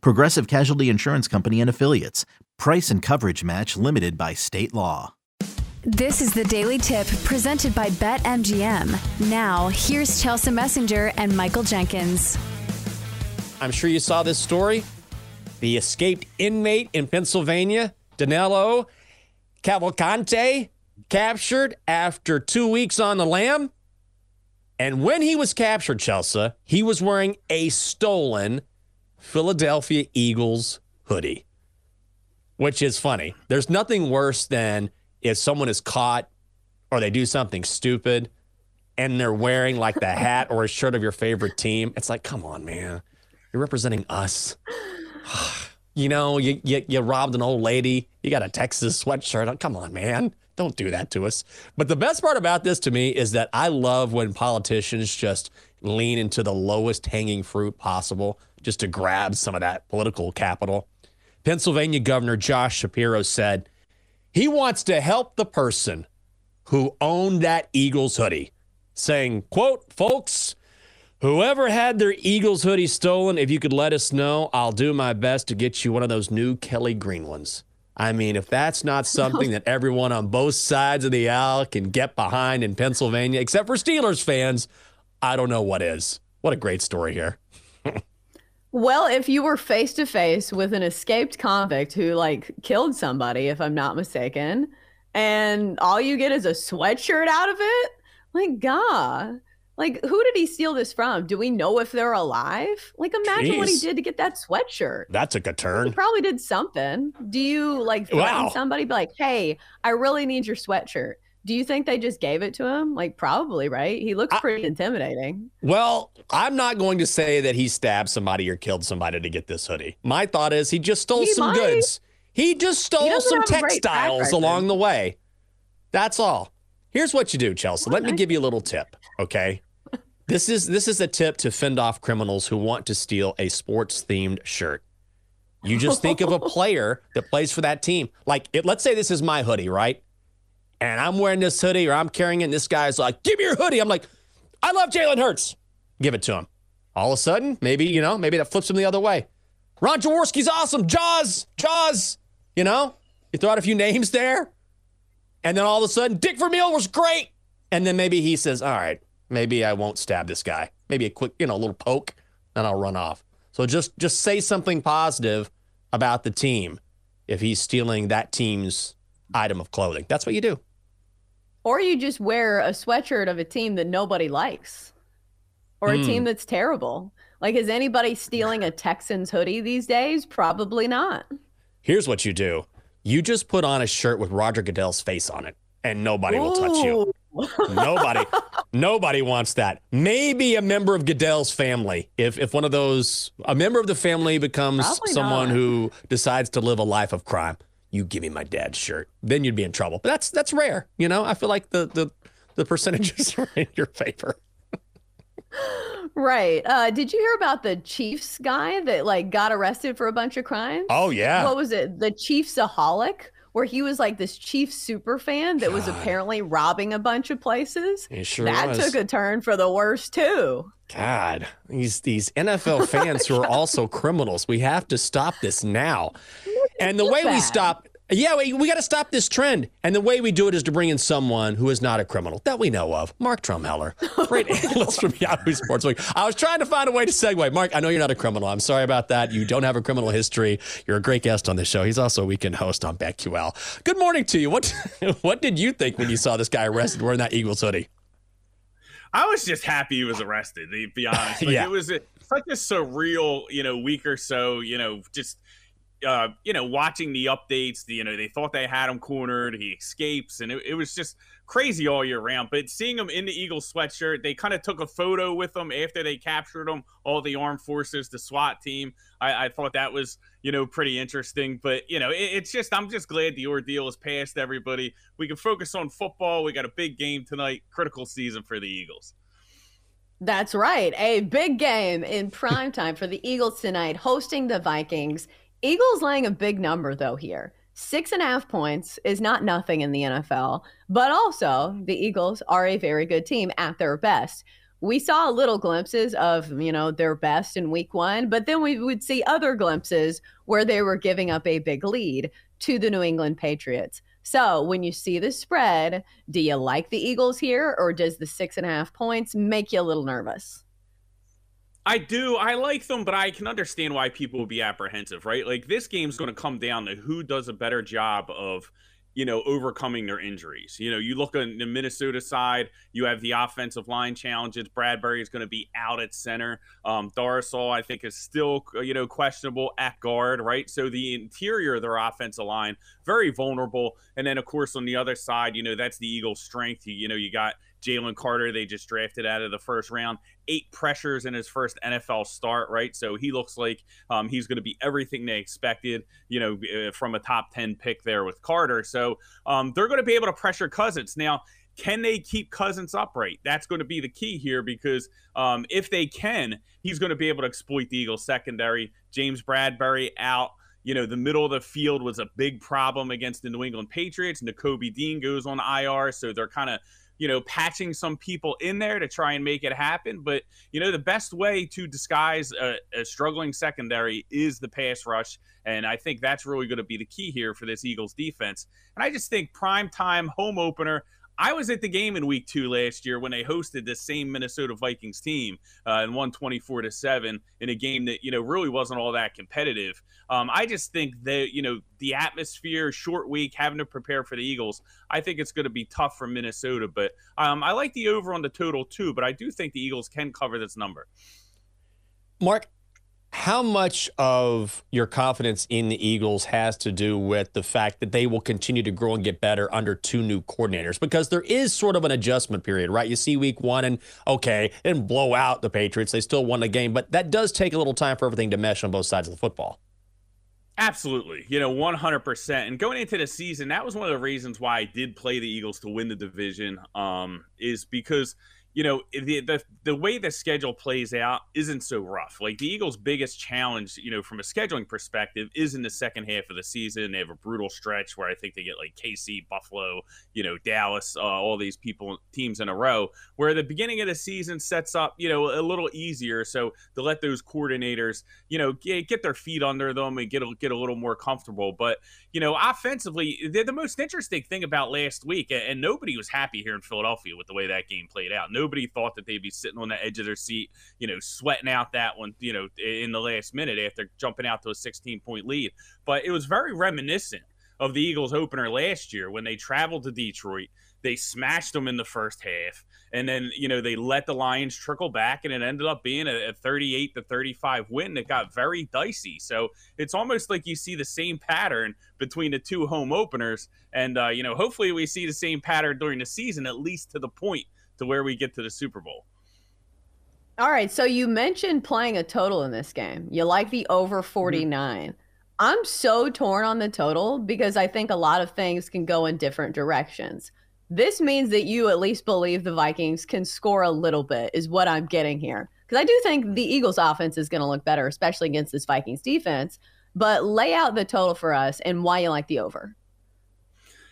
Progressive Casualty Insurance Company and Affiliates. Price and coverage match limited by state law. This is the Daily Tip presented by BetMGM. Now, here's Chelsea Messenger and Michael Jenkins. I'm sure you saw this story. The escaped inmate in Pennsylvania, Danilo Cavalcante, captured after two weeks on the lam. And when he was captured, Chelsea, he was wearing a stolen Philadelphia Eagles hoodie, which is funny. There's nothing worse than if someone is caught or they do something stupid and they're wearing like the hat or a shirt of your favorite team. It's like, come on, man. You're representing us. you know, you, you, you robbed an old lady. You got a Texas sweatshirt. on. Come on, man. Don't do that to us. But the best part about this to me is that I love when politicians just lean into the lowest hanging fruit possible just to grab some of that political capital. Pennsylvania Governor Josh Shapiro said he wants to help the person who owned that Eagles hoodie, saying, quote, folks, whoever had their Eagles hoodie stolen, if you could let us know, I'll do my best to get you one of those new Kelly Green ones. I mean, if that's not something that everyone on both sides of the aisle can get behind in Pennsylvania, except for Steelers fans, I don't know what is. What a great story here. well, if you were face to face with an escaped convict who like killed somebody, if I'm not mistaken, and all you get is a sweatshirt out of it, like God. Like, who did he steal this from? Do we know if they're alive? Like, imagine Jeez. what he did to get that sweatshirt. That took a turn. He probably did something. Do you like threaten wow. somebody? Be like, hey, I really need your sweatshirt. Do you think they just gave it to him? Like, probably, right? He looks pretty I, intimidating. Well, I'm not going to say that he stabbed somebody or killed somebody to get this hoodie. My thought is he just stole he some might. goods. He just stole he some textiles along the way. That's all. Here's what you do, Chelsea. Let me give you a little tip, okay? This is this is a tip to fend off criminals who want to steal a sports themed shirt. You just think of a player that plays for that team. Like, it, let's say this is my hoodie, right? And I'm wearing this hoodie or I'm carrying it, and this guy's like, "Give me your hoodie." I'm like, "I love Jalen Hurts." Give it to him. All of a sudden, maybe you know, maybe that flips him the other way. Ron Jaworski's awesome. Jaws, Jaws. You know, you throw out a few names there, and then all of a sudden, Dick Vermeil was great. And then maybe he says, "All right, maybe I won't stab this guy. Maybe a quick, you know, a little poke, and I'll run off. So just just say something positive about the team if he's stealing that team's item of clothing. That's what you do. Or you just wear a sweatshirt of a team that nobody likes. Or a mm. team that's terrible. Like is anybody stealing a Texans hoodie these days? Probably not. Here's what you do. You just put on a shirt with Roger Goodell's face on it and nobody Ooh. will touch you nobody, nobody wants that. Maybe a member of Goodell's family. If if one of those, a member of the family becomes Probably someone not. who decides to live a life of crime, you give me my dad's shirt, then you'd be in trouble. But that's that's rare. You know, I feel like the the the percentages are in your favor. Right. Uh, did you hear about the Chiefs guy that like got arrested for a bunch of crimes? Oh yeah. What was it? The Chiefsaholic? where he was like this Chiefs super fan that God. was apparently robbing a bunch of places. He sure that was. took a turn for the worse too. God, these these NFL fans who are also criminals. We have to stop this now. And the way bad. we stop yeah, we, we got to stop this trend. And the way we do it is to bring in someone who is not a criminal that we know of. Mark Drumheller, oh, great analyst from Yahoo Sportsbook. I was trying to find a way to segue. Mark, I know you're not a criminal. I'm sorry about that. You don't have a criminal history. You're a great guest on this show. He's also a weekend host on BetQL. Good morning to you. What, what did you think when you saw this guy arrested wearing that Eagles hoodie? I was just happy he was arrested, to be honest. Like, yeah. It was a, such a surreal, you know, week or so, you know, just – uh, you know, watching the updates, the, you know, they thought they had him cornered. He escapes, and it, it was just crazy all year round. But seeing him in the Eagles sweatshirt, they kind of took a photo with him after they captured him. All the armed forces, the SWAT team. I, I thought that was, you know, pretty interesting. But you know, it, it's just I'm just glad the ordeal is past everybody. We can focus on football. We got a big game tonight, critical season for the Eagles. That's right. A big game in prime time for the Eagles tonight, hosting the Vikings. Eagles laying a big number, though, here. Six and a half points is not nothing in the NFL, but also the Eagles are a very good team at their best. We saw little glimpses of, you know, their best in week one, but then we would see other glimpses where they were giving up a big lead to the New England Patriots. So when you see the spread, do you like the Eagles here, or does the six and a half points make you a little nervous? I do. I like them, but I can understand why people would be apprehensive, right? Like this game's going to come down to who does a better job of you know, overcoming their injuries. You know, you look on the Minnesota side, you have the offensive line challenges. Bradbury is going to be out at center. Um, Darrisaw, I think, is still, you know, questionable at guard, right? So the interior of their offensive line, very vulnerable. And then, of course, on the other side, you know, that's the Eagles' strength. You, you know, you got Jalen Carter, they just drafted out of the first round. Eight pressures in his first NFL start, right? So he looks like um, he's going to be everything they expected, you know, uh, from a top 10 pick there with Carter. So um, they're going to be able to pressure Cousins. Now, can they keep Cousins upright? That's going to be the key here because um, if they can, he's going to be able to exploit the Eagles secondary. James Bradberry out. You know, the middle of the field was a big problem against the New England Patriots. Nakobe Dean goes on IR, so they're kind of you know, patching some people in there to try and make it happen. But, you know, the best way to disguise a, a struggling secondary is the pass rush. And I think that's really going to be the key here for this Eagles defense. And I just think prime time home opener. I was at the game in week two last year when they hosted the same Minnesota Vikings team uh, and won 24 to 7 in a game that, you know, really wasn't all that competitive. Um, I just think that, you know, the atmosphere, short week, having to prepare for the Eagles, I think it's going to be tough for Minnesota. But um, I like the over on the total too, but I do think the Eagles can cover this number. Mark, how much of your confidence in the Eagles has to do with the fact that they will continue to grow and get better under two new coordinators? Because there is sort of an adjustment period, right? You see week one and okay, and blow out the Patriots. They still won the game, but that does take a little time for everything to mesh on both sides of the football. Absolutely. You know, 100%. And going into the season, that was one of the reasons why I did play the Eagles to win the division um, is because – you know the, the the way the schedule plays out isn't so rough. Like the Eagles' biggest challenge, you know, from a scheduling perspective, is in the second half of the season. They have a brutal stretch where I think they get like KC, Buffalo, you know, Dallas, uh, all these people teams in a row. Where the beginning of the season sets up, you know, a little easier, so to let those coordinators, you know, get, get their feet under them and get a, get a little more comfortable. But you know, offensively, the most interesting thing about last week, and nobody was happy here in Philadelphia with the way that game played out. Nobody thought that they'd be sitting on the edge of their seat, you know, sweating out that one, you know, in the last minute after jumping out to a 16 point lead. But it was very reminiscent of the Eagles opener last year when they traveled to Detroit. They smashed them in the first half and then you know they let the Lions trickle back, and it ended up being a, a 38 to 35 win It got very dicey. So it's almost like you see the same pattern between the two home openers, and uh, you know hopefully we see the same pattern during the season, at least to the point to where we get to the Super Bowl. All right, so you mentioned playing a total in this game. You like the over 49. Mm-hmm. I'm so torn on the total because I think a lot of things can go in different directions. This means that you at least believe the Vikings can score a little bit, is what I'm getting here. Because I do think the Eagles' offense is going to look better, especially against this Vikings defense. But lay out the total for us and why you like the over.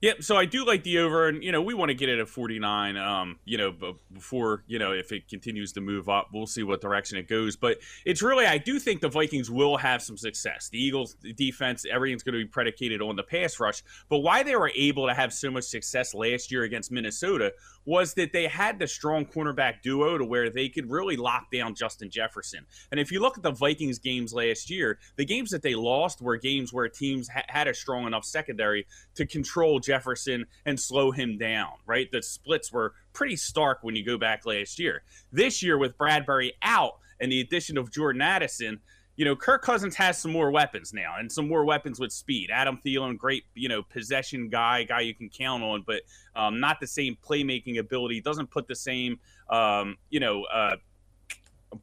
Yep. So I do like the over, and you know we want to get it at 49. Um, you know, before you know if it continues to move up, we'll see what direction it goes. But it's really, I do think the Vikings will have some success. The Eagles' defense, everything's going to be predicated on the pass rush. But why they were able to have so much success last year against Minnesota was that they had the strong cornerback duo to where they could really lock down Justin Jefferson. And if you look at the Vikings games last year, the games that they lost were games where teams ha- had a strong enough secondary to control Jefferson and slow him down, right? The splits were pretty stark when you go back last year. This year, with Bradberry out and the addition of Jordan Addison, you know, Kirk Cousins has some more weapons now and some more weapons with speed. Adam Thielen, great, you know, possession guy, guy you can count on, but um, not the same playmaking ability. Doesn't put the same, um, you know, uh,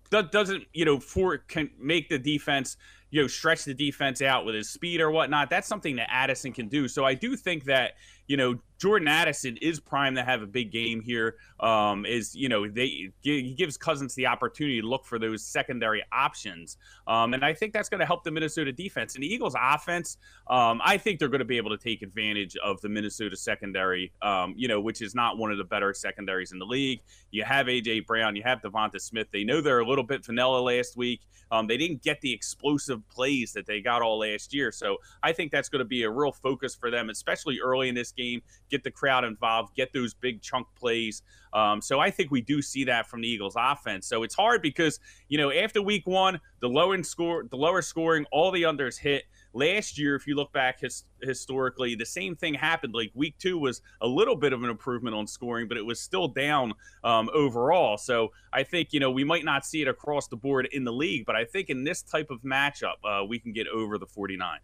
doesn't you know for can make the defense you know stretch the defense out with his speed or whatnot. That's something that Addison can do. So I do think that you know Jordan Addison is primed to have a big game here. Um, is you know they he gives Cousins the opportunity to look for those secondary options, um, and I think that's going to help the Minnesota defense and the Eagles offense. Um, I think they're going to be able to take advantage of the Minnesota secondary, um, you know, which is not one of the better secondaries in the league. You have AJ Brown, you have DeVonta Smith. They know they're a little bit vanilla last week. Um, they didn't get the explosive plays that they got all last year, so I think that's going to be a real focus for them, especially early in this game get the crowd involved, get those big chunk plays. Um, so I think we do see that from the Eagles offense. So it's hard because, you know, after week one, the low lower score, the lower scoring, all the unders hit. Last year, if you look back his, historically, the same thing happened. Like week two was a little bit of an improvement on scoring, but it was still down um, overall. So I think, you know, we might not see it across the board in the league, but I think in this type of matchup, uh, we can get over the 49.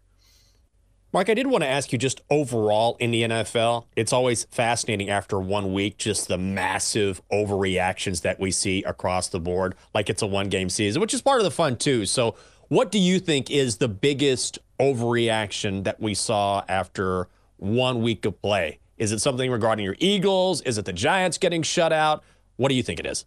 Mark, I did want to ask you just overall in the NFL, it's always fascinating after one week, just the massive overreactions that we see across the board, like it's a one game season, which is part of the fun too. So, what do you think is the biggest overreaction that we saw after one week of play? Is it something regarding your Eagles? Is it the Giants getting shut out? What do you think it is?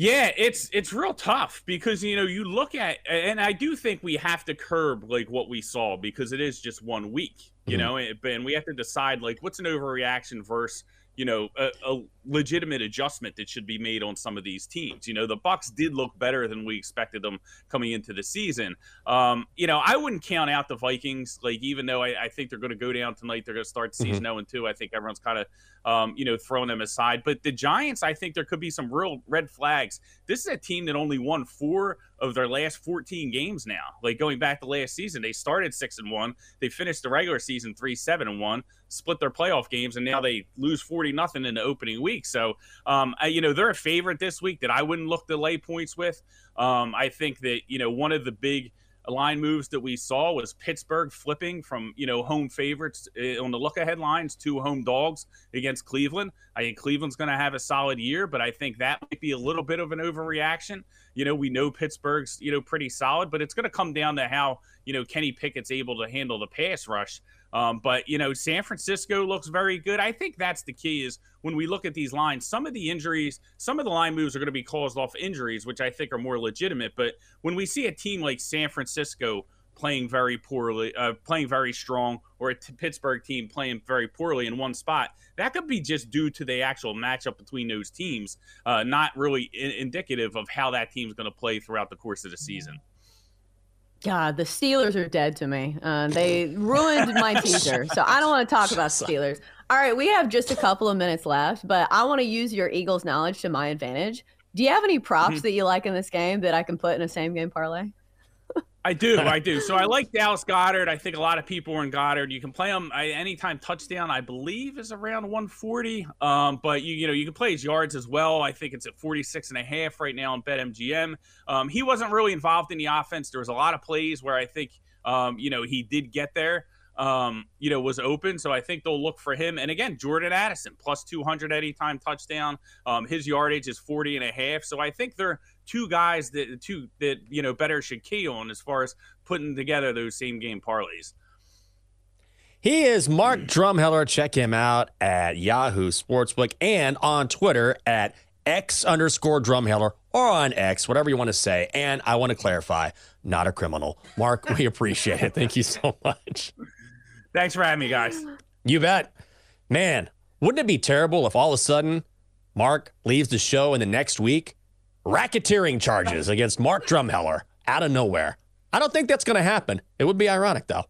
Yeah, it's it's real tough because you know you look at and I do think we have to curb like what we saw because it is just one week, you mm-hmm. know, and we have to decide like what's an overreaction versus you know a, a, legitimate adjustment that should be made on some of these teams. You know the Bucs did look better than we expected them coming into the season. Um, you know i wouldn't count out the vikings. Like even though i, I think they're going to go down tonight they're going to start season mm-hmm. 0 and 2 i think everyone's kind of um, you know throwing them aside. But the giants i think there could be some real red flags. This is a team that only won four of their last 14 games now. Like going back to last season they started 6 and 1 they finished the regular season 3 7 and 1 split their playoff games, and now they lose forty nothing in the opening week. So, um, I, you know, they're a favorite this week that I wouldn't look to lay points with. Um, I think that you know one of the big line moves that we saw was Pittsburgh flipping from you know home favorites eh, on the look ahead lines to home dogs against Cleveland. I think Cleveland's going to have a solid year, but I think that might be a little bit of an overreaction. You know, we know Pittsburgh's you know pretty solid, but it's going to come down to how you know Kenny Pickett's able to handle the pass rush. Um, but you know, San Francisco looks very good. I think that's the key is when we look at these lines, some of the injuries, some of the line moves are going to be caused off injuries, which I think are more legitimate. But when we see a team like San Francisco playing very poorly, uh, playing very strong, or a t- Pittsburgh team playing very poorly in one spot, that could be just due to the actual matchup between those teams, uh, not really in- indicative of how that team's going to play throughout the course of the season. God, the Steelers are dead to me. Uh, they ruined my teaser, so I don't want to talk about Steelers. All right, we have just a couple of minutes left, but I want to use your Eagles knowledge to my advantage. Do you have any props mm-hmm. that you like in this game that I can put in a same game parlay? I do, I do. So I like Dallas Goedert. I think a lot of people are in Goedert. You can play him anytime touchdown. I believe is around 140. Um, but you you know you can play his yards as well. I think it's at 46 and a half right now on BetMGM. Um, he wasn't really involved in the offense. There was a lot of plays where I think um, you know he did get there um, you know, was open. So I think they'll look for him. And again, Jordan Addison plus 200 anytime touchdown. Um, his yardage is 40 and a half. So I think they're two guys that two that you know better should key on as far as putting together those same game parlays. He is Mark Drumheller. Check him out at Yahoo Sportsbook and on Twitter at X underscore Drumheller or on X, whatever you want to say. And I want to clarify, not a criminal. Mark, we appreciate it. Thank you so much. Thanks for having me, guys. You bet. Man, wouldn't it be terrible if all of a sudden Mark leaves the show in the next week? Racketeering charges against Mark Drumheller out of nowhere. I don't think that's going to happen. It would be ironic, though.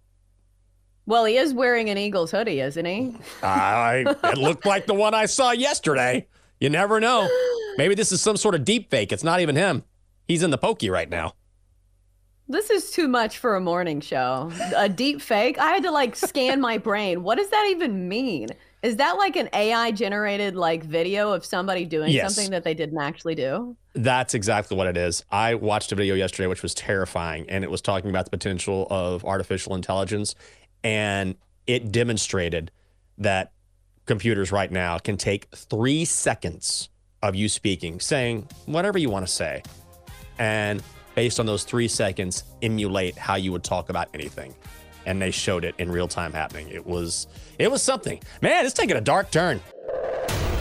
Well, he is wearing an Eagles hoodie, isn't he? I, it looked like the one I saw yesterday. You never know. Maybe this is some sort of deep fake. It's not even him. He's in the pokey right now. This is too much for a morning show. A deep fake. I had to like scan my brain. What does that even mean? Is that like an AI generated like video of somebody doing Yes. something that they didn't actually do? That's exactly what it is. I watched a video yesterday which was terrifying, and it was talking about the potential of artificial intelligence, and it demonstrated that computers right now can take three seconds of you speaking, saying whatever you want to say, and based on those three seconds, emulate how you would talk about anything. And they showed it in real time happening. It was it was something. Man, it's taking a dark turn.